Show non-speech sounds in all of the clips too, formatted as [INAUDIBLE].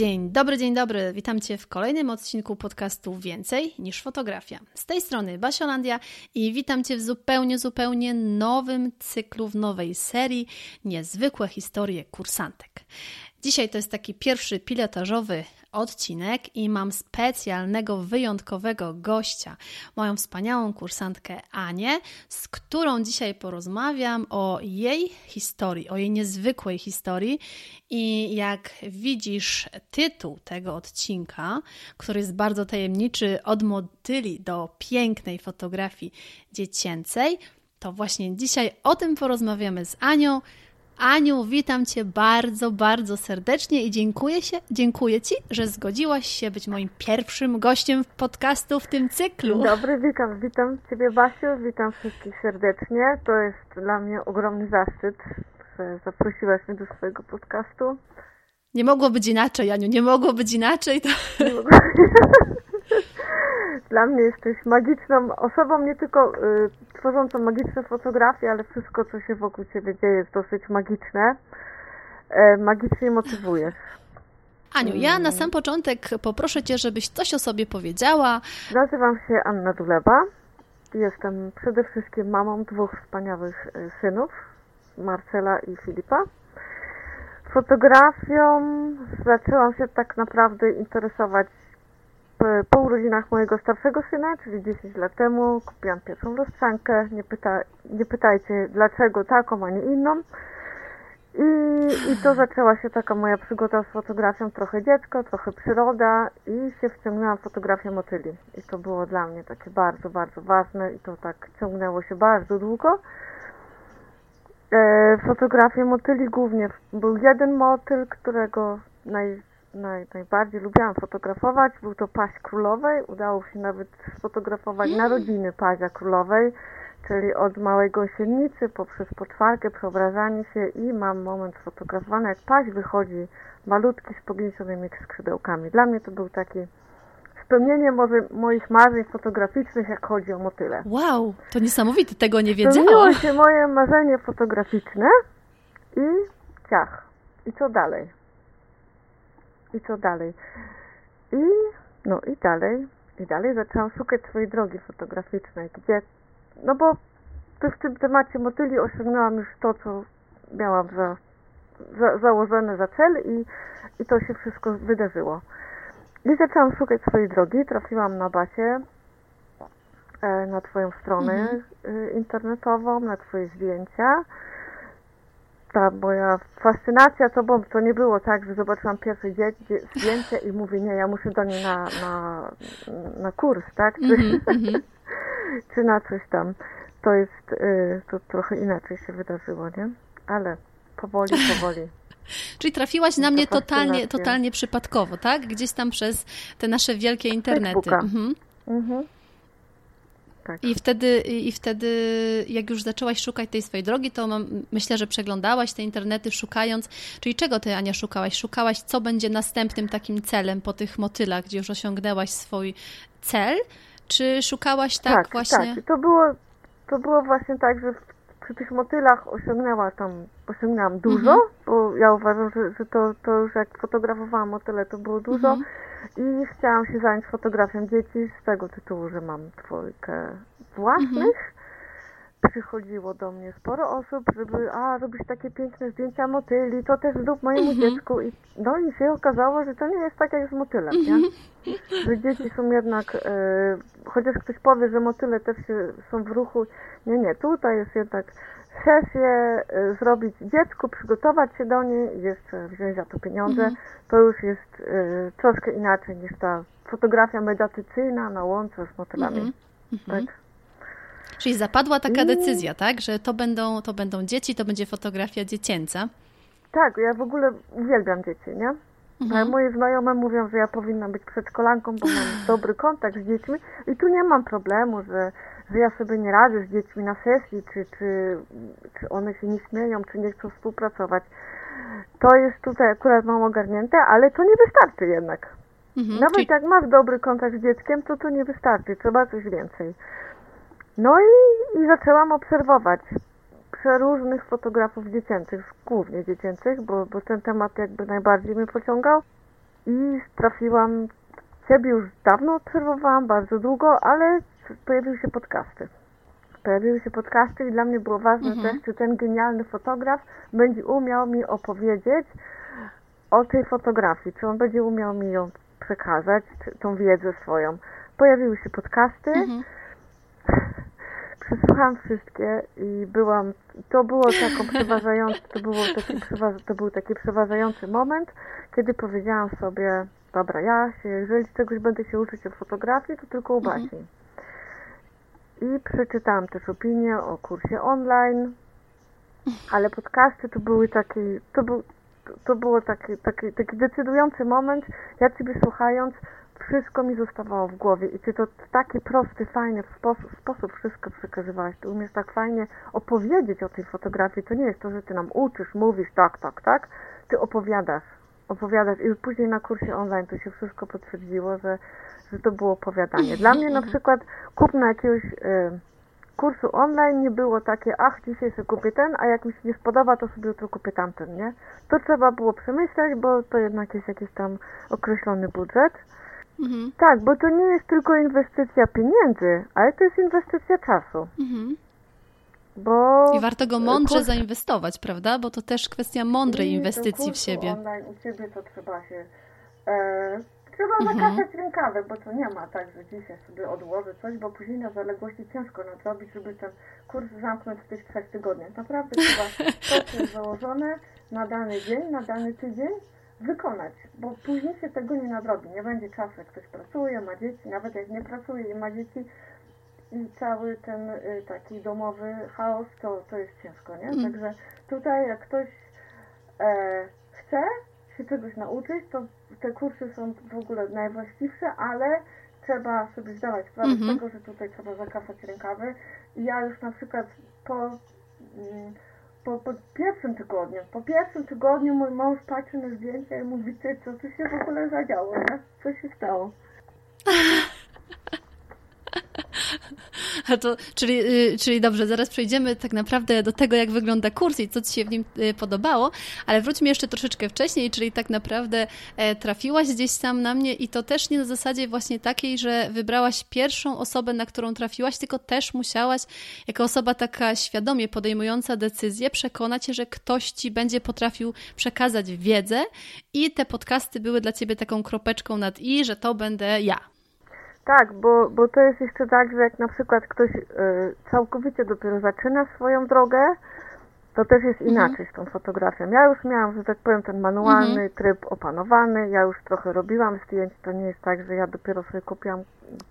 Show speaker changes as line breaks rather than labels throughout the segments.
Dzień dobry, dzień dobry. Witam Cię w kolejnym odcinku podcastu Więcej niż fotografia. Z tej strony Basiolandia i witam Cię w zupełnie, zupełnie nowym cyklu, w nowej serii Niezwykłe historie kursantek. Dzisiaj to jest taki pierwszy pilotażowy odcinek i mam specjalnego, wyjątkowego gościa, moją wspaniałą kursantkę Anię, z którą dzisiaj porozmawiam o jej historii, o jej niezwykłej historii. I jak widzisz tytuł tego odcinka, który jest bardzo tajemniczy, od motyli do pięknej fotografii dziecięcej, to właśnie dzisiaj o tym porozmawiamy z Anią. Aniu, witam Cię bardzo, bardzo serdecznie i dziękuję, się, dziękuję Ci, że zgodziłaś się być moim pierwszym gościem podcastu w tym cyklu.
Dobry, witam, witam Ciebie Basiu, witam wszystkich serdecznie. To jest dla mnie ogromny zaszczyt, że zaprosiłaś mnie do swojego podcastu.
Nie mogło być inaczej, Aniu, nie mogło być inaczej. To... Nie mogło... [LAUGHS]
Dla mnie jesteś magiczną osobą, nie tylko y, tworzącą magiczne fotografie, ale wszystko, co się wokół ciebie dzieje, jest dosyć magiczne. E, magicznie motywujesz.
Aniu, ja na sam początek poproszę Cię, żebyś coś o sobie powiedziała.
Nazywam się Anna Dulewa. Jestem przede wszystkim mamą dwóch wspaniałych e, synów, Marcela i Filipa. Fotografią zaczęłam się tak naprawdę interesować po urodzinach mojego starszego syna, czyli 10 lat temu, kupiłam pierwszą lustrzankę. Nie, pyta, nie pytajcie dlaczego taką, a nie inną. I, I to zaczęła się taka moja przygoda z fotografią, trochę dziecko, trochę przyroda i się wciągnęłam w fotografię motyli. I to było dla mnie takie bardzo, bardzo ważne i to tak ciągnęło się bardzo długo. E, fotografię motyli głównie był jeden motyl, którego naj, naj, najbardziej lubiłam fotografować. Był to paść królowej. Udało się nawet sfotografować narodziny pazia królowej, czyli od małej gąsienicy poprzez poczwarkę, przeobrażanie się i mam moment sfotografowany, jak paź wychodzi malutki z pogniecionymi skrzydełkami. Dla mnie to był taki spełnienie może moich marzeń fotograficznych, jak chodzi o motyle.
Wow, to niesamowite, tego nie wiedziałam.
Spełniło się moje marzenie fotograficzne i ciach. I co dalej? I co dalej. I no i dalej, i dalej zaczęłam szukać swojej drogi fotograficznej, gdzie, no bo w tym temacie motyli osiągnęłam już to, co miałam za, za, założone za cel i, i to się wszystko wydarzyło. I zaczęłam szukać swojej drogi, trafiłam na Basie, e, na Twoją stronę mhm. E, internetową, na Twoje zdjęcia ta moja fascynacja tobą to nie było tak, że zobaczyłam pierwsze zdjęcie i mówię, nie, ja muszę do niej na, na, na kurs, tak? Czy, mm [LAUGHS] -hmm. czy na coś tam. To jest, y, to trochę inaczej się wydarzyło, nie? Ale powoli, [LAUGHS] powoli.
Czyli trafiłaś na mnie totalnie, totalnie przypadkowo, tak? Gdzieś tam przez te nasze wielkie internety. Mhm. Mhm. Tak. I wtedy, I wtedy, jak już zaczęłaś szukać tej swojej drogi, to mam, myślę, że przeglądałaś te internety szukając, czyli czego ty, Ania, szukałaś? Szukałaś, co będzie następnym takim celem po tych motylach, gdzie już osiągnęłaś swój cel? Czy szukałaś tak, tak właśnie?
Tak, to było, to było właśnie tak, że przy tych motylach osiągnęła tam, osiągnęłam dużo, mhm. bo ja uważam, że, że to, to już jak fotografowałam motyle, to było dużo. Mhm i chciałam się zająć fotografią dzieci z tego tytułu, że mam dwójkę własnych. Mhm. Przychodziło do mnie sporo osób, żeby, a, robisz takie piękne zdjęcia motyli, to też zrób mojemu mhm. dziecku. I, no i się okazało, że to nie jest tak jak z motylem, nie? Mhm. Że dzieci są jednak, e, chociaż ktoś powie, że motyle też się, są w ruchu, nie, nie, tutaj jest jednak sesję y, zrobić dziecku, przygotować się do niej i jeszcze wziąć za to pieniądze,
Mhm.
to już jest y, troszkę inaczej niż ta fotografia medytacyjna na łące z motylami.
Mhm. Mhm.
Tak.
Czyli zapadła taka
I-
decyzja, tak? Że to będą, to będą dzieci, to będzie fotografia dziecięca.
tak, ja w ogóle uwielbiam dzieci, nie?
Mhm.
Moje znajome mówią, że ja powinnam być przedszkolanką, bo mam [LAUGHS] dobry kontakt z dziećmi i tu nie mam problemu, że, że ja sobie nie radzę z dziećmi na sesji, czy, czy, czy one się nie śmieją, czy nie chcą współpracować. To jest tutaj akurat mam ogarnięte, ale to nie wystarczy jednak.
Mhm.
Nawet
Czyli,
jak masz dobry kontakt z dzieckiem, to to nie wystarczy, trzeba coś więcej. No i, i zaczęłam obserwować przeróżnych fotografów dziecięcych, głównie dziecięcych, bo, bo ten temat jakby najbardziej mnie pociągał i trafiłam, ciebie już dawno obserwowałam, bardzo długo, ale pojawiły się podcasty. Pojawiły się podcasty i dla mnie było ważne
Mhm.
też, czy ten genialny fotograf będzie umiał mi opowiedzieć o tej fotografii, czy on będzie umiał mi ją przekazać, tą wiedzę swoją. Pojawiły się podcasty,
mhm. [LAUGHS]
przesłuchałam wszystkie i byłam, to było taką [LAUGHS] przeważający, to, było taki przewa, to był taki przeważający moment, kiedy powiedziałam sobie, dobra, ja się, jeżeli czegoś będę się uczyć o fotografii, to tylko u
Mhm.
I przeczytałam też opinię o kursie online, ale podcasty to były taki, to był, to było taki, taki, taki decydujący moment, ja Ciebie słuchając, wszystko mi zostawało w głowie i Ty to w taki prosty, fajny sposób, sposób wszystko przekazywałaś. Ty umiesz tak fajnie opowiedzieć o tej fotografii. To nie jest to, że Ty nam uczysz, mówisz tak, tak, tak. Ty opowiadasz, opowiadasz i później na kursie online to się wszystko potwierdziło, że, że to było opowiadanie. Dla mnie na przykład kupno jakiegoś y, kursu online nie było takie, ach, dzisiaj sobie kupię ten, a jak mi się nie spodoba, to sobie jutro kupię tamten, nie? To trzeba było przemyśleć, bo to jednak jest jakiś tam określony budżet.
Mhm.
Tak, bo to nie jest tylko inwestycja pieniędzy, ale to jest inwestycja czasu,
Mhm.
bo...
I warto go mądrze
kurs-
zainwestować, prawda? Bo to też kwestia mądrej
i
inwestycji w siebie.
online u Ciebie to trzeba się... E, trzeba
Mhm.
zakasać rękawy, bo to nie ma tak, że dzisiaj sobie odłożę coś, bo później na zaległości ciężko nadrobić, żeby ten kurs zamknąć w tych trzech tygodniach. Naprawdę trzeba to, [LAUGHS] co jest założone na dany dzień, na dany tydzień, wykonać, bo później się tego nie nadrobi. Nie będzie czasu, jak ktoś pracuje, ma dzieci, nawet jak nie pracuje i ma dzieci i cały ten y, taki domowy chaos, to, to jest ciężko, nie?
Mm.
Także tutaj jak ktoś e, chce się czegoś nauczyć, to te kursy są w ogóle najwłaściwsze, ale trzeba sobie zdawać sprawę
Mhm.
z tego, że tutaj trzeba zakasać rękawy i ja już na przykład po mm, po, po pierwszym tygodniu, po pierwszym tygodniu mój mąż patrzy na zdjęcia i mówi, ty, co tu się w ogóle zadziało, nie? Co się stało? [LAUGHS]
A to, czyli, y, czyli dobrze, zaraz przejdziemy tak naprawdę do tego, jak wygląda kurs i co Ci się w nim y, podobało, ale wróćmy jeszcze troszeczkę wcześniej, czyli tak naprawdę e, trafiłaś gdzieś tam na mnie i to też nie na zasadzie właśnie takiej, że wybrałaś pierwszą osobę, na którą trafiłaś, tylko też musiałaś, jako osoba taka świadomie podejmująca decyzję, przekonać się, że ktoś Ci będzie potrafił przekazać wiedzę i te podcasty były dla Ciebie taką kropeczką nad i, że to będę ja.
Tak, bo, bo to jest jeszcze tak, że jak na przykład ktoś y, całkowicie dopiero zaczyna swoją drogę, to też jest inaczej z tą fotografią. Ja już miałam, że tak powiem, ten manualny tryb opanowany, ja już trochę robiłam zdjęć, to nie jest tak, że ja dopiero sobie kupiłam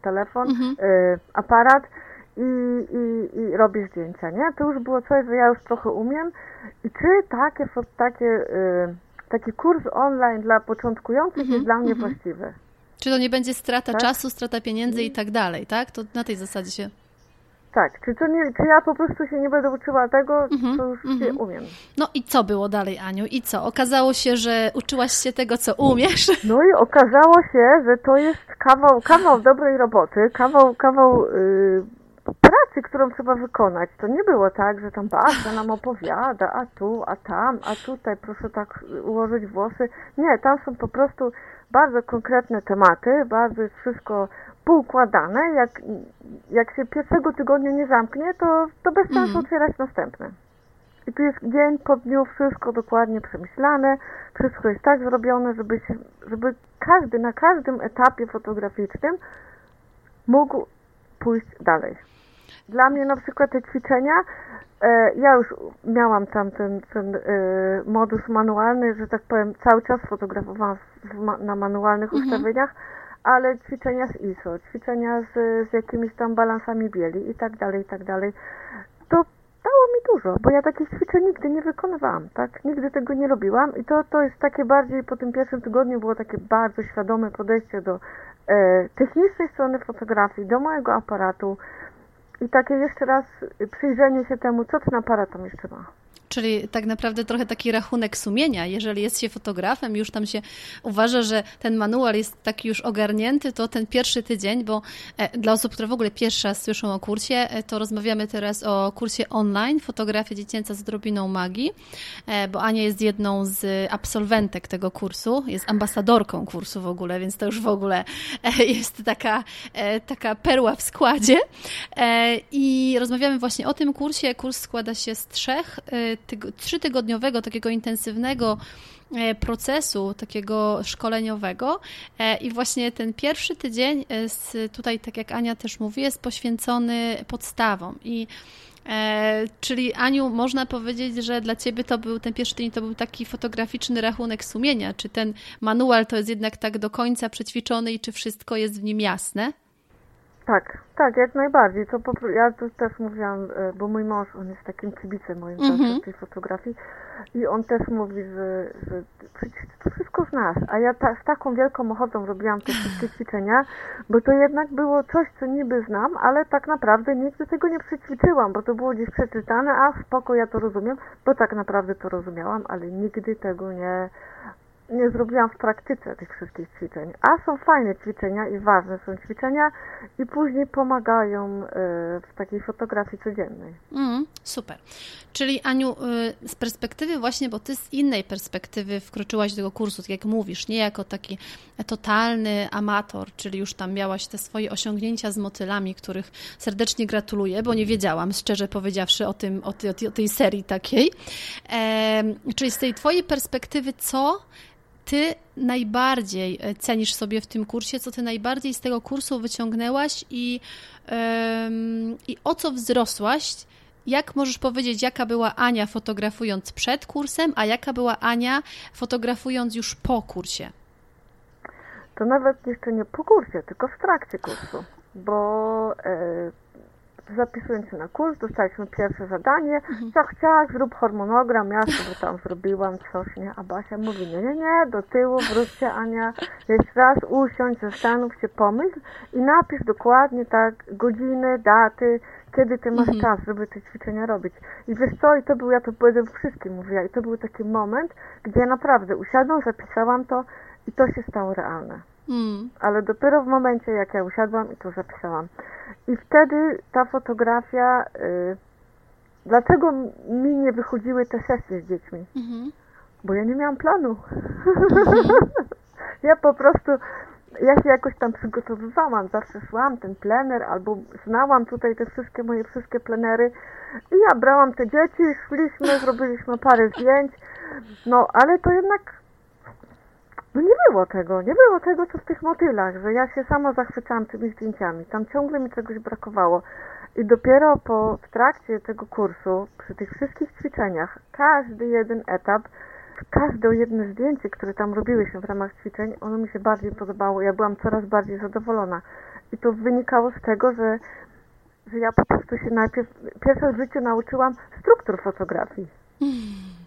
telefon,
Mhm.
y, aparat i, i, i robię zdjęcia, nie? To już było coś, że ja już trochę umiem i czy takie, takie, y, taki kurs online dla początkujących
Mhm,
jest dla mnie
mhm.
właściwy?
Czy to nie będzie strata
Tak.
czasu, strata pieniędzy i tak dalej, tak? To na tej zasadzie się.
Tak, czy, to nie, czy ja po prostu się nie będę uczyła tego,
Mhm,
co już
mhm.
się umiem.
No i co było dalej, Aniu? I co? Okazało się, że uczyłaś się tego, co umiesz. [LAUGHS]
No i okazało się, że to jest kawał, kawał dobrej roboty, kawał, kawał yy, pracy, którą trzeba wykonać. To nie było tak, że tam Basia nam opowiada, a tu, a tam, a tutaj proszę tak ułożyć włosy. Nie, tam są po prostu bardzo konkretne tematy, bardzo jest wszystko poukładane. Jak, jak się pierwszego tygodnia nie zamknie, to, to bez sensu
Mhm.
otwierać następne. I tu jest dzień po dniu wszystko dokładnie przemyślane, wszystko jest tak zrobione, żeby, się, żeby każdy na każdym etapie fotograficznym mógł pójść dalej. Dla mnie na przykład te ćwiczenia, e, ja już miałam tam ten, ten e, modus manualny, że tak powiem, cały czas fotografowałam na manualnych
Mhm.
ustawieniach, ale ćwiczenia z ISO, ćwiczenia z, z jakimiś tam balansami bieli i tak dalej, i tak dalej, to dało mi dużo, bo ja takich ćwiczeń nigdy nie wykonywałam, tak? Nigdy tego nie robiłam i to, to jest takie bardziej, po tym pierwszym tygodniu było takie bardzo świadome podejście do e, technicznej strony fotografii, do mojego aparatu i takie jeszcze raz przyjrzenie się temu, co ten aparat tam jeszcze ma.
Czyli tak naprawdę trochę taki rachunek sumienia. Jeżeli jest się fotografem, już tam się uważa, że ten manual jest taki już ogarnięty, to ten pierwszy tydzień, bo e, dla osób, które w ogóle pierwszy raz słyszą o kursie, e, to rozmawiamy teraz o kursie online, fotografia dziecięca z odrobiną magii, e, bo Ania jest jedną z absolwentek tego kursu, jest ambasadorką kursu w ogóle, więc to już w ogóle jest taka, taka perła w składzie. I rozmawiamy właśnie o tym kursie. Kurs składa się z trzech tyg- trzytygodniowego, takiego intensywnego e, procesu takiego szkoleniowego E, i właśnie ten pierwszy tydzień jest tutaj, tak jak Ania też mówi, jest poświęcony podstawom i E, czyli Aniu, można powiedzieć, że dla Ciebie to był ten pierwszy tydzień to był taki fotograficzny rachunek sumienia. Czy ten manual to jest jednak tak do końca przećwiczony i czy wszystko jest w nim jasne?
Tak, tak, jak najbardziej. To po, ja tu też mówiłam, e, bo mój mąż, on jest takim kibicem moim mm tej fotografii i on też mówi, że, że przecież to wszystko znasz, a ja ta, z taką wielką ochotą robiłam te wszystkie [LAUGHS] ćwiczenia, bo to jednak było coś, co niby znam, ale tak naprawdę nigdy tego nie przećwiczyłam, bo to było gdzieś przeczytane, a spoko, ja to rozumiem, bo tak naprawdę to rozumiałam, ale nigdy tego nie, nie zrobiłam w praktyce tych wszystkich ćwiczeń. A są fajne ćwiczenia i ważne są ćwiczenia i później pomagają y, w takiej fotografii codziennej.
Mm, super. Czyli Aniu, y, z perspektywy właśnie, bo ty z innej perspektywy wkroczyłaś do tego kursu, tak jak mówisz, nie jako taki totalny amator, czyli już tam miałaś te swoje osiągnięcia z motylami, których serdecznie gratuluję, bo nie wiedziałam, szczerze powiedziawszy, o, tym, o, tej, o tej serii takiej. Em, czyli z tej twojej perspektywy, co ty najbardziej e, cenisz sobie w tym kursie, co ty najbardziej z tego kursu wyciągnęłaś i, i o co wzrosłaś? Jak możesz powiedzieć, jaka była Ania fotografując przed kursem, a jaka była Ania fotografując już po kursie?
To nawet jeszcze nie po kursie, tylko w trakcie kursu, bo e, zapisując się na kurs, dostaliśmy pierwsze zadanie,
Mhm.
ciach, ciach, zrób harmonogram, ja sobie tam zrobiłam coś, nie, a Basia mówi, nie, nie, nie, do tyłu, wróćcie Ania, jeszcze raz usiądź, zastanów się, pomyśl i napisz dokładnie tak godziny, daty, kiedy ty masz
Mhm.
czas, żeby te ćwiczenia robić. I wiesz co, i to był, ja to będę wszystkim mówiła, i to był taki moment, gdzie naprawdę usiadłam, zapisałam to i to się stało realne
Mm,
ale dopiero w momencie, jak ja usiadłam i to zapisałam. I wtedy ta fotografia. Y, dlaczego mi nie wychodziły te sesje z dziećmi?
mhm,
Bo ja nie miałam planu. [LAUGHS] ja po prostu. Ja się jakoś tam przygotowywałam, zawsze szłam ten plener, albo znałam tutaj te wszystkie moje wszystkie plenery i ja brałam te dzieci, szliśmy, zrobiliśmy parę zdjęć, no ale to jednak no nie było tego, nie było tego, co w tych motylach, że ja się sama zachwycałam tymi zdjęciami. Tam ciągle mi czegoś brakowało. I dopiero po, w trakcie tego kursu, przy tych wszystkich ćwiczeniach, każdy jeden etap, każde jedno zdjęcie, które tam robiłyśmy w ramach ćwiczeń, ono mi się bardziej podobało. Ja byłam coraz bardziej zadowolona. I to wynikało z tego, że, że ja po prostu się najpierw, pierwsze w życiu nauczyłam struktur fotografii [LAUGHS]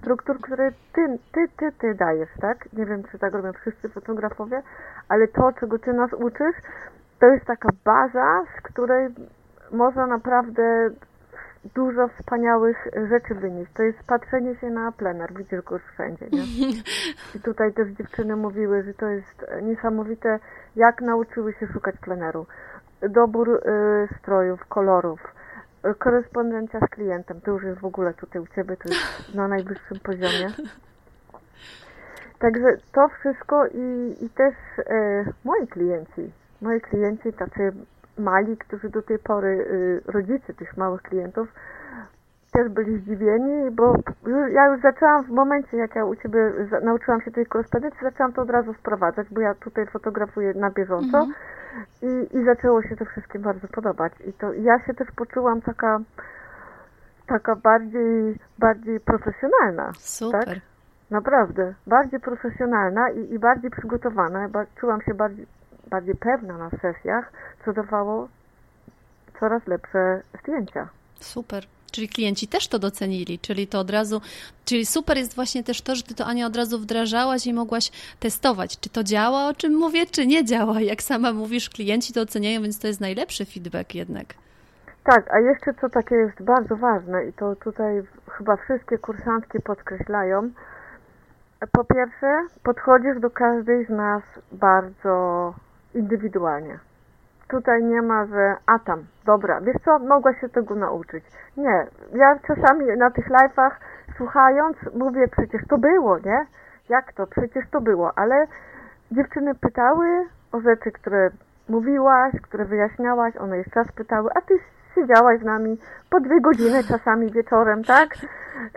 struktur, które ty, ty, ty, ty dajesz, tak? Nie wiem, czy tak robią wszyscy fotografowie, ale to, czego ty nas uczysz, to jest taka baza, z której można naprawdę dużo wspaniałych rzeczy wynieść. To jest patrzenie się na plener, widzisz go już wszędzie, nie? [LAUGHS] I tutaj też dziewczyny mówiły, że to jest niesamowite, jak nauczyły się szukać pleneru. Dobór y, strojów, kolorów, korespondencja z klientem, to już jest w ogóle tutaj u Ciebie, to jest na najwyższym poziomie. Także to wszystko i, i też y, moi klienci, moi klienci tacy mali, którzy do tej pory, y, rodzice tych małych klientów, też byli zdziwieni, bo ja już zaczęłam w momencie, jak ja u Ciebie nauczyłam się tej korespondencji, zaczęłam to od razu wprowadzać, bo ja tutaj fotografuję na bieżąco mhm. i, i zaczęło się to wszystkim bardzo podobać. I to ja się też poczułam taka taka bardziej, bardziej profesjonalna.
Super.
Tak? Naprawdę, bardziej profesjonalna i, i bardziej przygotowana. Czułam się bardziej, bardziej pewna na sesjach, co dawało coraz lepsze zdjęcia.
Super. Czyli klienci też to docenili, czyli to od razu, czyli super jest właśnie też to, że ty to Ania od razu wdrażałaś i mogłaś testować, czy to działa, o czym mówię, czy nie działa. Jak sama mówisz, klienci to oceniają, więc to jest najlepszy feedback jednak.
Tak, a jeszcze co takie jest bardzo ważne i to tutaj chyba wszystkie kursantki podkreślają. Po pierwsze, podchodzisz do każdej z nas bardzo indywidualnie. Tutaj nie ma, że a tam, dobra, wiesz co, mogłaś się tego nauczyć. Nie, ja czasami na tych live'ach słuchając mówię, przecież to było, nie? Jak to? Przecież to było, ale dziewczyny pytały o rzeczy, które mówiłaś, które wyjaśniałaś, one jeszcze raz pytały, a ty siedziałaś z nami po dwie godziny czasami wieczorem, tak?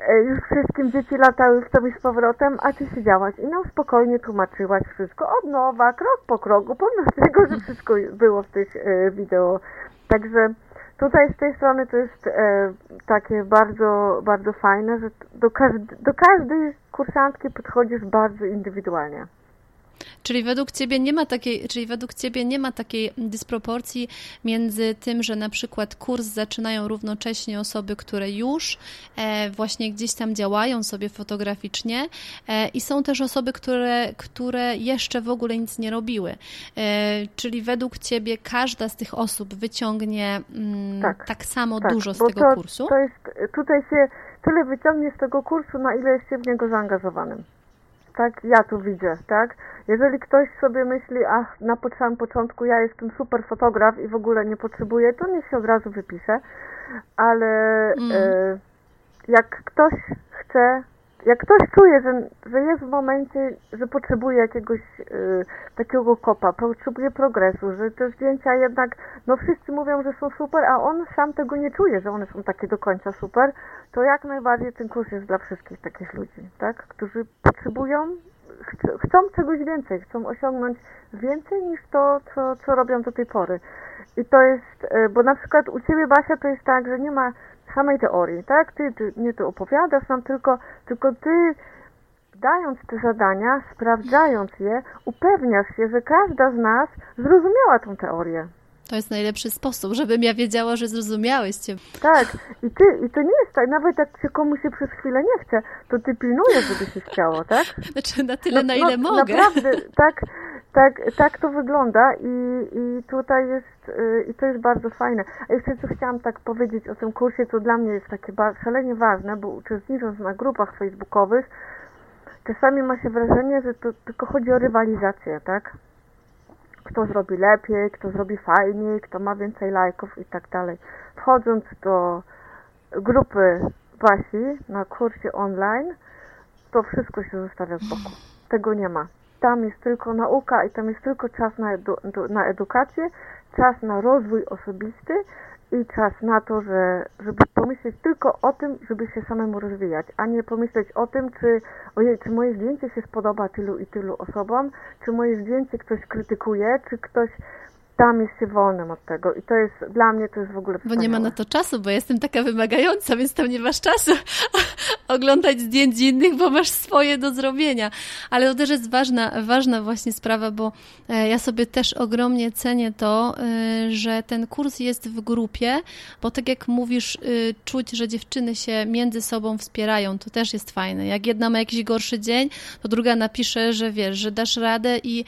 E, już wszystkim dzieci latały w tobie z powrotem, a ty siedziałaś i nam spokojnie tłumaczyłaś wszystko od nowa, krok po kroku, pomimo [LAUGHS] tego, że wszystko było w tych e, wideo. Także tutaj z tej strony to jest e, takie bardzo, bardzo fajne, że do, każdy, do każdej kursantki podchodzisz bardzo indywidualnie.
Czyli według ciebie nie ma takiej, czyli według ciebie nie ma takiej dysproporcji między tym, że na przykład kurs zaczynają równocześnie osoby, które już e, właśnie gdzieś tam działają sobie fotograficznie e, i są też osoby, które, które jeszcze w ogóle nic nie robiły. E, czyli według ciebie każda z tych osób wyciągnie mm, tak, tak, samo tak, dużo z tego
to,
kursu?
To jest, tutaj się tyle wyciągnie z tego kursu, na ile jest się w niego zaangażowanym tak ja tu widzę, tak? Jeżeli ktoś sobie myśli, ach, na samym początku ja jestem super fotograf i w ogóle nie potrzebuję, to niech się od razu wypisze, ale mm. jak ktoś chce jak ktoś czuje, że, że jest w momencie, że potrzebuje jakiegoś y, takiego kopa, potrzebuje progresu, że te zdjęcia jednak, no wszyscy mówią, że są super, a on sam tego nie czuje, że one są takie do końca super, to jak najbardziej ten kurs jest dla wszystkich takich ludzi, tak? Którzy potrzebują, ch chcą czegoś więcej, chcą osiągnąć więcej niż to, co, co robią do tej pory. I to jest, y, bo na przykład u Ciebie Basia to jest tak, że nie ma samej teorii, tak? Ty, ty nie to opowiadasz nam, tylko, tylko ty dając te zadania, sprawdzając je, upewniasz się, że każda z nas zrozumiała tą teorię.
To jest najlepszy sposób, żebym ja wiedziała, że zrozumiałeś Cię.
Tak, i ty, i to nie jest tak, nawet jak się komuś się przez chwilę nie chce, to ty pilnujesz, żeby się chciało, tak? [LAUGHS]
Znaczy na tyle, no, na ile
no,
mogę.
Naprawdę, tak, tak, tak to wygląda i, i tutaj jest, y, i to jest bardzo fajne. A jeszcze co chciałam tak powiedzieć o tym kursie, co dla mnie jest takie szalenie ważne, bo uczestnicząc na grupach facebookowych, czasami ma się wrażenie, że to tylko chodzi o rywalizację, tak? Kto zrobi lepiej, kto zrobi fajniej, kto ma więcej lajków i tak dalej. Wchodząc do grupy Wasi na kursie online, to wszystko się zostawia z boku. Tego nie ma tam jest tylko nauka i tam jest tylko czas na, edu, na edukację, czas na rozwój osobisty i czas na to, że, żeby pomyśleć tylko o tym, żeby się samemu rozwijać, a nie pomyśleć o tym, czy, ojej, czy moje zdjęcie się spodoba tylu i tylu osobom, czy moje zdjęcie ktoś krytykuje, czy ktoś tam jest się wolnym od tego i to jest, dla mnie to jest w ogóle
Bo nie ma na to czasu, bo jestem taka wymagająca, więc tam nie masz czasu [LAUGHS] oglądać zdjęć innych, bo masz swoje do zrobienia. Ale to też jest ważna, ważna właśnie sprawa, bo e, ja sobie też ogromnie cenię to, e, że ten kurs jest w grupie, bo tak jak mówisz, e, czuć, że dziewczyny się między sobą wspierają, to też jest fajne. Jak jedna ma jakiś gorszy dzień, to druga napisze, że wiesz, że dasz radę i,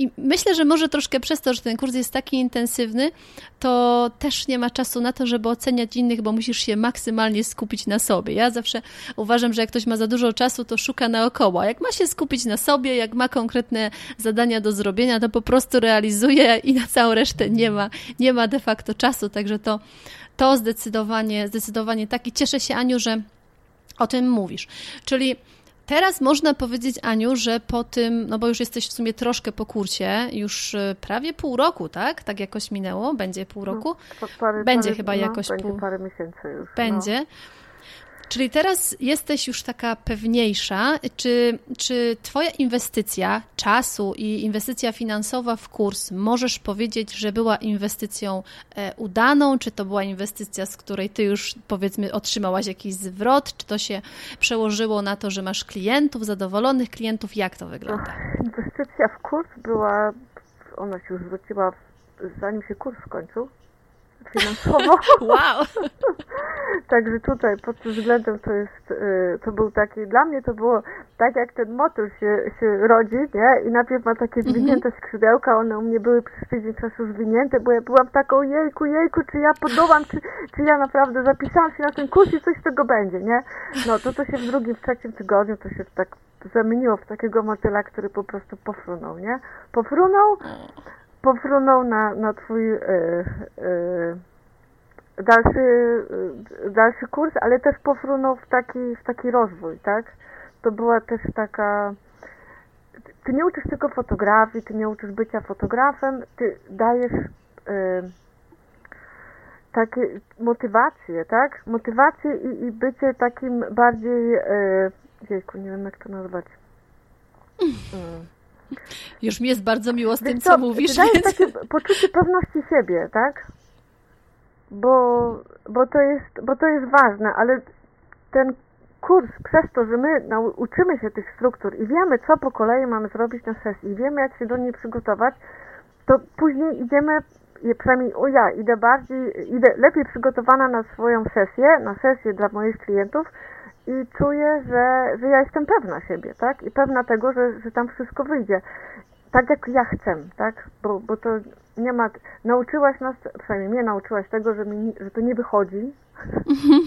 i myślę, że może troszkę przez to, że ten kurs jest taki intensywny, to też nie ma czasu na to, żeby oceniać innych, bo musisz się maksymalnie skupić na sobie. Ja zawsze uważam, że jak ktoś ma za dużo czasu, to szuka naokoło. Jak ma się skupić na sobie, jak ma konkretne zadania do zrobienia, to po prostu realizuje i na całą resztę nie ma, nie ma de facto czasu. Także to, to zdecydowanie, zdecydowanie tak. I cieszę się, Aniu, że o tym mówisz. Czyli teraz można powiedzieć, Aniu, że po tym, no bo już jesteś w sumie troszkę po kursie, już e, prawie pół roku, tak? Tak jakoś minęło? Będzie pół no, roku?
No, parę,
będzie
parę,
chyba
no,
jakoś
będzie
pół...
parę miesięcy już.
No. Będzie. No. Czyli teraz jesteś już taka pewniejsza. Czy, czy Twoja inwestycja czasu i inwestycja finansowa w kurs możesz powiedzieć, że była inwestycją e, udaną? Czy to była inwestycja, z której Ty już powiedzmy otrzymałaś jakiś zwrot? Czy to się przełożyło na to, że masz klientów, zadowolonych klientów? Jak to wygląda?
Inwestycja w kurs była, ona się już zwróciła zanim się kurs skończył finansowo. [LAUGHS]
Wow!
Także tutaj pod tym względem to jest, y, to był taki, dla mnie to było tak jak ten motyl się, się rodzi, nie? I najpierw ma takie mhm. zwinięte skrzydełka, one u mnie były przez tydzień czasu zwinięte, bo ja byłam taką jejku, jejku, czy ja podołam, czy, czy ja naprawdę zapisałam się na ten kurs i coś z tego będzie, nie? No to to się w drugim, w trzecim tygodniu to się tak zamieniło w takiego motyla, który po prostu pofrunął, nie? Pofrunął, pofrunął na, na twój yy, yy, dalszy, yy, dalszy kurs, ale też pofrunął w taki, w taki rozwój, tak? To była też taka... Ty nie uczysz tylko fotografii, ty nie uczysz bycia fotografem, ty dajesz takie motywacje, tak? Motywacje i, i bycie takim bardziej... Yy, jejku, nie wiem jak to nazwać.
Mm [LAUGHS] już mi jest bardzo miło z tym, co, co mówisz.
Daje więc... takie poczucie pewności siebie, tak? Bo, bo, to jest, bo to jest ważne, ale ten kurs, przez to, że my uczymy się tych struktur i wiemy, co po kolei mamy zrobić na sesji i wiemy, jak się do niej przygotować, to później idziemy, przynajmniej o ja, idę bardziej, idę lepiej przygotowana na swoją sesję, na sesję dla moich klientów, i czuję, że, że ja jestem pewna siebie, tak? I pewna tego, że, że tam wszystko wyjdzie. Tak jak ja chcę, tak? Bo, bo to nie ma... Nauczyłaś nas, przynajmniej mnie nauczyłaś tego, że, mi, że to nie wychodzi.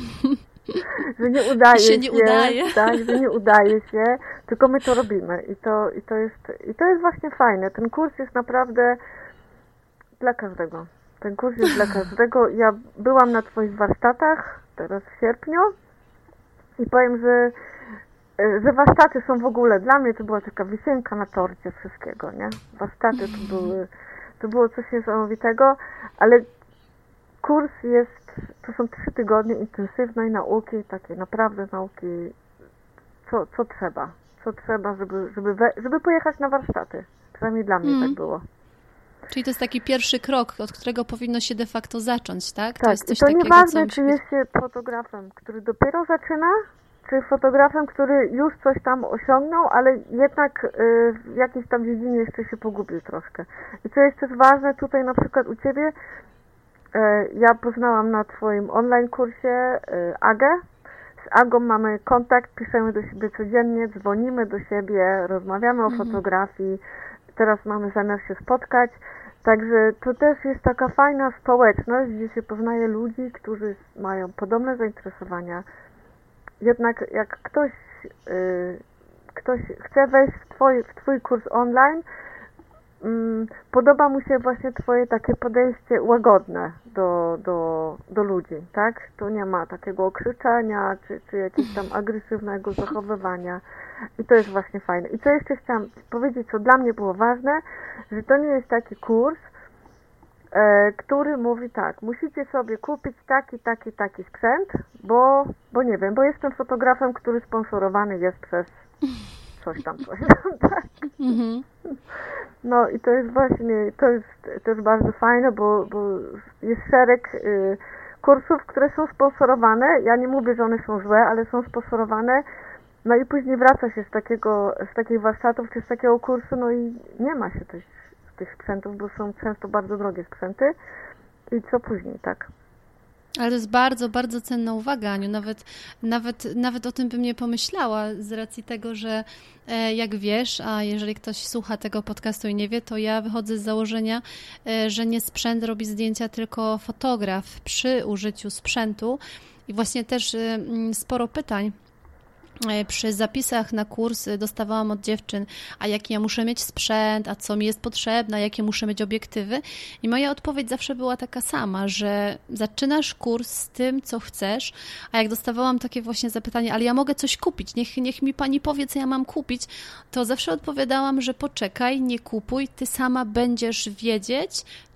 [LAUGHS] że nie udaje się,
się, nie udaje.
tak, że nie udaje się, tylko my to robimy i to, i to jest i to jest właśnie fajne. Ten kurs jest naprawdę dla każdego. Ten kurs jest dla każdego. Ja byłam na Twoich warsztatach teraz w sierpniu i powiem, że, e, że warsztaty są w ogóle, dla mnie to była taka wisienka na torcie wszystkiego, nie? Warsztaty to były, to było coś niesamowitego, ale kurs jest, to są trzy tygodnie intensywnej nauki, takiej naprawdę nauki, co, co trzeba, co trzeba, żeby, żeby, we, żeby pojechać na warsztaty. Przynajmniej dla mnie mm. tak było.
Czyli to jest taki pierwszy krok, od którego powinno się de facto zacząć, tak?
Tak, to jest coś to takiego, nieważne, czy jest się fotografem, który dopiero zaczyna, czy fotografem, który już coś tam osiągnął, ale jednak y, w jakiejś tam dziedzinie jeszcze się pogubił troszkę. I co jest też ważne tutaj na przykład u Ciebie, y, ja poznałam na Twoim online kursie y, Agę, z Agą mamy kontakt, piszemy do siebie codziennie, dzwonimy do siebie, rozmawiamy o mhm. fotografii, teraz mamy zamiar się spotkać. Także to też jest taka fajna społeczność, gdzie się poznaje ludzi, którzy mają podobne zainteresowania. Jednak jak ktoś, yy, ktoś chce wejść w twój, w twój kurs online, podoba mu się właśnie Twoje takie podejście łagodne do, do, do ludzi, tak? Tu nie ma takiego okrzyczenia, czy, czy jakiegoś tam agresywnego zachowywania i to jest właśnie fajne. I co jeszcze chciałam powiedzieć, co dla mnie było ważne, że to nie jest taki kurs, e, który mówi tak, musicie sobie kupić taki, taki, taki sprzęt, bo, bo nie wiem, bo jestem fotografem, który sponsorowany jest przez coś tam, coś tam, [LAUGHS] tak. Mhm. No i to jest właśnie, to jest też bardzo fajne, bo, bo jest szereg y, kursów, które są sponsorowane. Ja nie mówię, że one są złe, ale są sponsorowane. No i później wraca się z takiego, z takich warsztatów czy z takiego kursu, no i nie ma się tych, tych sprzętów, bo są często bardzo drogie sprzęty. I co później, tak?
Ale to jest bardzo, bardzo cenna uwaga, Aniu. Nawet, nawet, nawet o tym bym nie pomyślała z racji tego, że e, jak wiesz, a jeżeli ktoś słucha tego podcastu i nie wie, to ja wychodzę z założenia, e, że nie sprzęt robi zdjęcia, tylko fotograf przy użyciu sprzętu. I właśnie też e, sporo pytań przy zapisach na kurs dostawałam od dziewczyn, a jaki ja muszę mieć sprzęt, a co mi jest potrzebne, jakie muszę mieć obiektywy. I moja odpowiedź zawsze była taka sama, że zaczynasz kurs z tym, co chcesz, a jak dostawałam takie właśnie zapytanie, ale ja mogę coś kupić, niech, niech mi pani powie, co ja mam kupić, to zawsze odpowiadałam, że poczekaj, nie kupuj, ty sama będziesz wiedzieć,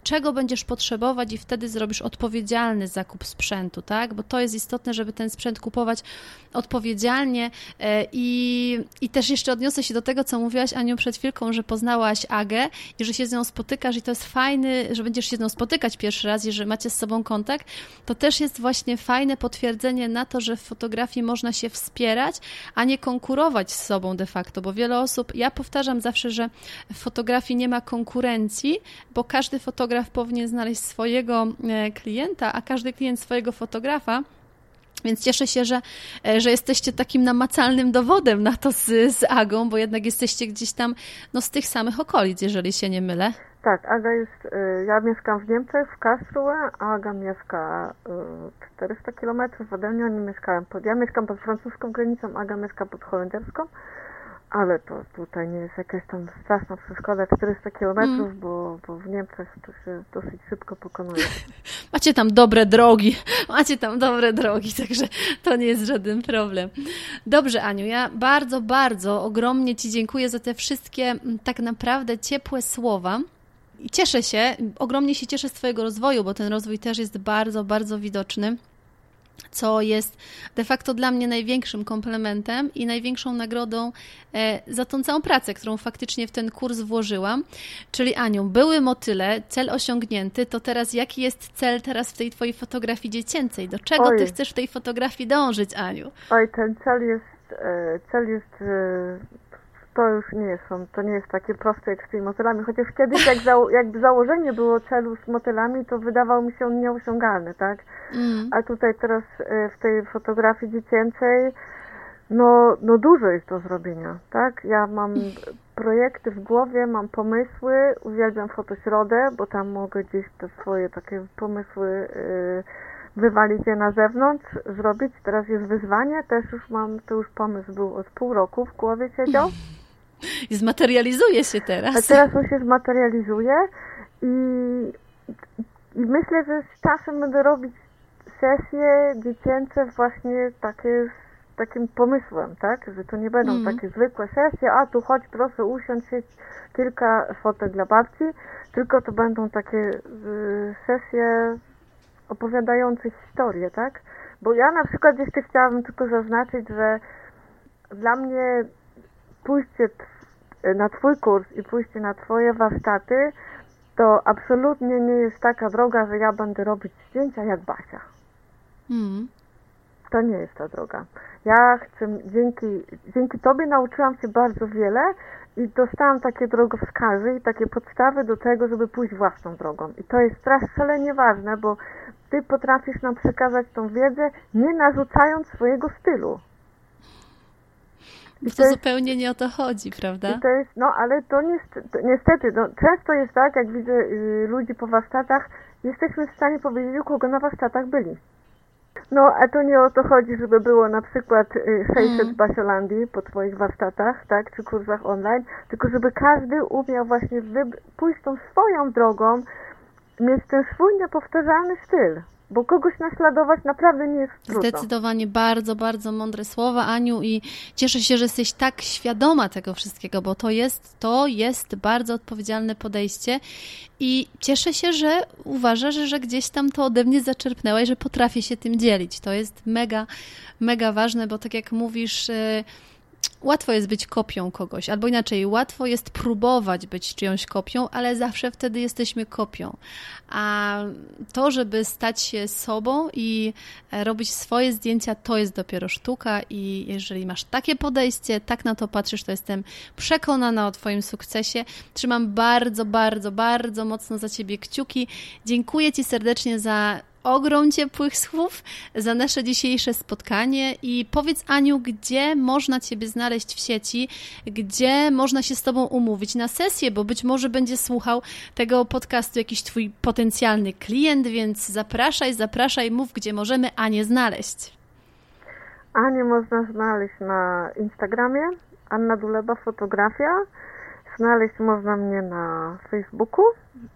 czego będziesz potrzebować i wtedy zrobisz odpowiedzialny zakup sprzętu, tak? Bo to jest istotne, żeby ten sprzęt kupować odpowiedzialnie e, i, i też jeszcze odniosę się do tego, co mówiłaś Aniu przed chwilką, że poznałaś Agę i że się z nią spotykasz i to jest fajny, że będziesz się z nią spotykać pierwszy raz, jeżeli macie z sobą kontakt, to też jest właśnie fajne potwierdzenie na to, że w fotografii można się wspierać, a nie konkurować z sobą de facto, bo wiele osób, ja powtarzam zawsze, że w fotografii nie ma konkurencji, bo każdy fotograf fotograf powinien znaleźć swojego e, klienta, a każdy klient swojego fotografa. Więc cieszę się, że, e, że jesteście takim namacalnym dowodem na to z, z Agą, bo jednak jesteście gdzieś tam no, z tych samych okolic, jeżeli się nie mylę.
Tak, Aga jest, e, ja mieszkam w Niemczech, w Karlsruhe, a Aga mieszka 400 km ode mnie, oni mieszkają pod, ja mieszkam pod francuską granicą, Aga mieszka pod holenderską. Ale to tutaj nie jest jakaś tam straszna przeszkoda, 400 kilometrów, mm. bo, bo w Niemczech to się dosyć szybko pokonuje. [LAUGHS]
Macie tam dobre drogi, [LAUGHS] macie tam dobre drogi, także to nie jest żaden problem. Dobrze, Aniu, ja bardzo, bardzo ogromnie Ci dziękuję za te wszystkie tak naprawdę ciepłe słowa. I cieszę się, ogromnie się cieszę z Twojego rozwoju, bo ten rozwój też jest bardzo, bardzo widoczny co jest de facto dla mnie największym komplementem i największą nagrodą e, za tą całą pracę, którą faktycznie w ten kurs włożyłam. Czyli Aniu, były motyle, cel osiągnięty, to teraz jaki jest cel teraz w tej Twojej fotografii dziecięcej? Do czego Oj. Ty chcesz w tej fotografii dążyć, Aniu?
Oj, ten cel jest, e, cel jest e, to już nie jest, to nie jest takie proste jak z tymi motylami, chociaż kiedyś jak, za, jak założenie było celu z motylami, to wydawał mi się on nieosiągalny, tak? Mm. A tutaj teraz e, w tej fotografii dziecięcej no, no dużo jest do zrobienia, tak? Ja mam projekty w głowie, mam pomysły, uwielbiam fotośrodę, bo tam mogę gdzieś te swoje takie pomysły yy, wywalić je na zewnątrz, zrobić. Teraz jest wyzwanie, też już mam, to już pomysł był od pół roku w głowie siedział. [LAUGHS]
I zmaterializuje się teraz.
A teraz on się zmaterializuje i, i myślę, że z czasem będę robić sesje dziecięce właśnie takie z takim pomysłem, tak? Że to nie będą mm. takie zwykłe sesje, a tu chodź proszę usiądź, kilka fotek dla babci, tylko to będą takie y, sesje opowiadające historie, tak? Bo ja na przykład jeszcze chciałabym tylko zaznaczyć, że dla mnie pójście na Twój kurs i pójście na Twoje warsztaty, to absolutnie nie jest taka droga, że ja będę robić zdjęcia jak Basia. Mm. To nie jest ta droga. Ja chcę, dzięki, dzięki Tobie nauczyłam się bardzo wiele i dostałam takie drogowskazy i takie podstawy do tego, żeby pójść własną drogą. I to jest szalenie ważne, bo Ty potrafisz nam przekazać tą wiedzę, nie narzucając swojego stylu.
I to, to zupełnie nie o to chodzi, prawda?
To jest, no ale to niestety, niestety no, często jest tak, jak widzę y, ludzi po warsztatach, jesteśmy w stanie powiedzieć, u kogo na warsztatach byli. No, a to nie o to chodzi, żeby było na przykład 600 mm. Basiolandii po Twoich warsztatach, tak, czy kursach online, tylko żeby każdy umiał właśnie pójść tą swoją drogą, mieć ten swój niepowtarzalny styl bo kogoś naśladować naprawdę nie jest trudno.
Zdecydowanie bardzo, bardzo mądre słowa, Aniu, i cieszę się, że jesteś tak świadoma tego wszystkiego, bo to jest, to jest bardzo odpowiedzialne podejście i cieszę się, że uważasz, że gdzieś tam to ode mnie zaczerpnęłaś, że potrafię się tym dzielić. To jest mega, mega ważne, bo tak jak mówisz... Yy, łatwo jest być kopią kogoś, albo inaczej, łatwo jest próbować być czyjąś kopią, ale zawsze wtedy jesteśmy kopią. A to, żeby stać się sobą i e, robić swoje zdjęcia, to jest dopiero sztuka i jeżeli masz takie podejście, tak na to patrzysz, to jestem przekonana o Twoim sukcesie. Trzymam bardzo, bardzo, bardzo mocno za Ciebie kciuki. Dziękuję Ci serdecznie za ogrom ciepłych słów za nasze dzisiejsze spotkanie i powiedz Aniu, gdzie można Ciebie znaleźć w sieci, gdzie można się z Tobą umówić na sesję, bo być może będzie słuchał tego podcastu jakiś Twój potencjalny klient, więc zapraszaj, zapraszaj, mów, gdzie możemy Anię znaleźć.
Anię można znaleźć na Instagramie, Anna Duleba Fotografia. Znaleźć można mnie na Facebooku,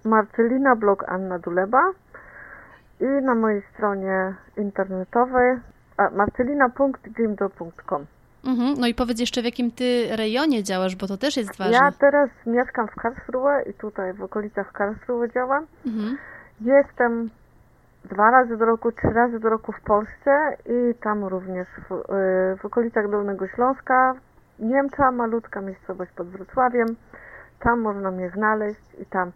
Marcelina blog Anna Duleba i na mojej stronie internetowej marcelina.jimdo.com.
Mhm. No i powiedz jeszcze, w jakim ty rejonie działasz, bo to też jest ważne.
Ja teraz mieszkam w Karlsruhe i tutaj w okolicach Karlsruhe działam.
Mhm.
Jestem dwa razy do roku, trzy razy do roku w Polsce i tam również w, y, w okolicach Dolnego Śląska, Niemcza, malutka miejscowość pod Wrocławiem. Tam można mnie znaleźć i tam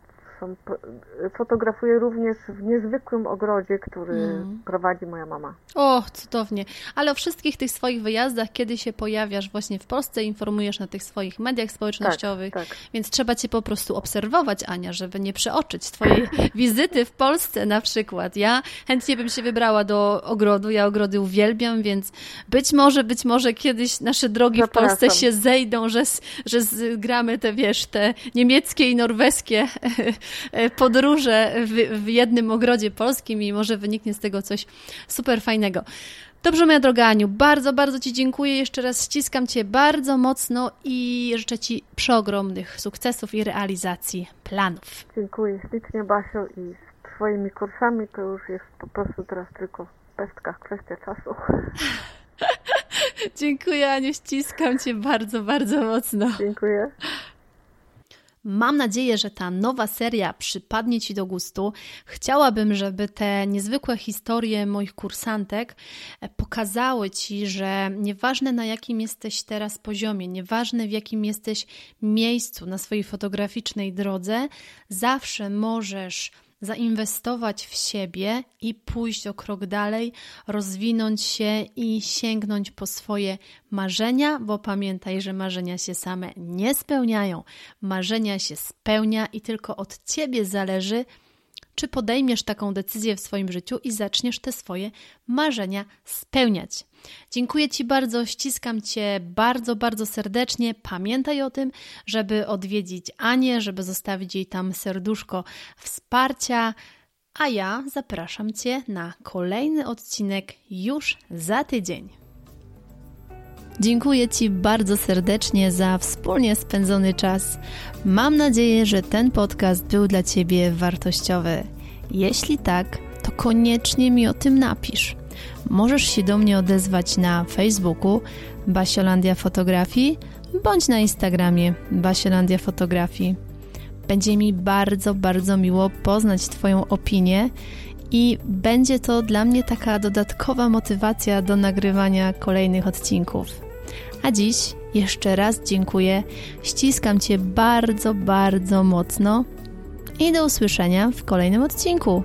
fotografuję również w niezwykłym ogrodzie, który mm. prowadzi moja mama.
O, cudownie. Ale o wszystkich tych swoich wyjazdach, kiedy się pojawiasz właśnie w Polsce, informujesz na tych swoich mediach społecznościowych,
tak, tak.
więc trzeba Cię po prostu obserwować, Ania, żeby nie przeoczyć Twojej [LAUGHS] wizyty w Polsce na przykład. Ja chętnie bym się wybrała do ogrodu, ja ogrody uwielbiam, więc być może, być może kiedyś nasze drogi
Zapraszam.
w Polsce się zejdą, że, że zgramy te, wiesz, te niemieckie i norweskie [LAUGHS] podróże w, w jednym ogrodzie polskim i może wyniknie z tego coś super fajnego. Dobrze, moja droga Aniu, bardzo, bardzo Ci dziękuję. Jeszcze raz ściskam Cię bardzo mocno i życzę Ci przeogromnych sukcesów i realizacji planów.
Dziękuję ślicznie, Basiu, i z Twoimi kursami to już jest po prostu teraz tylko pestka, kwestia czasu. [LAUGHS]
dziękuję, Aniu, ściskam Cię bardzo, bardzo mocno.
Dziękuję.
Mam nadzieję, że ta nowa seria przypadnie Ci do gustu. Chciałabym, żeby te niezwykłe historie moich kursantek e, pokazały Ci, że nieważne na jakim jesteś teraz poziomie, nieważne w jakim jesteś miejscu na swojej fotograficznej drodze, zawsze możesz zainwestować w siebie i pójść o krok dalej, rozwinąć się i sięgnąć po swoje marzenia, bo pamiętaj, że marzenia się same nie spełniają. Marzenia się spełnia i tylko od ciebie zależy, czy podejmiesz taką decyzję w swoim życiu i zaczniesz te swoje marzenia spełniać. Dziękuję Ci bardzo, ściskam Cię bardzo, bardzo serdecznie. Pamiętaj o tym, żeby odwiedzić Anię, żeby zostawić jej tam serduszko wsparcia. A ja zapraszam Cię na kolejny odcinek już za tydzień. Dziękuję Ci bardzo serdecznie za wspólnie spędzony czas. Mam nadzieję, że ten podcast był dla Ciebie wartościowy. Jeśli tak, to koniecznie mi o tym napisz. Możesz się do mnie odezwać na Facebooku Basiolandia Fotografii bądź na Instagramie Basiolandia Fotografii. Będzie mi bardzo, bardzo miło poznać Twoją opinię i będzie to dla mnie taka dodatkowa motywacja do nagrywania kolejnych odcinków. A dziś jeszcze raz dziękuję, ściskam Cię bardzo, bardzo mocno i do usłyszenia w kolejnym odcinku.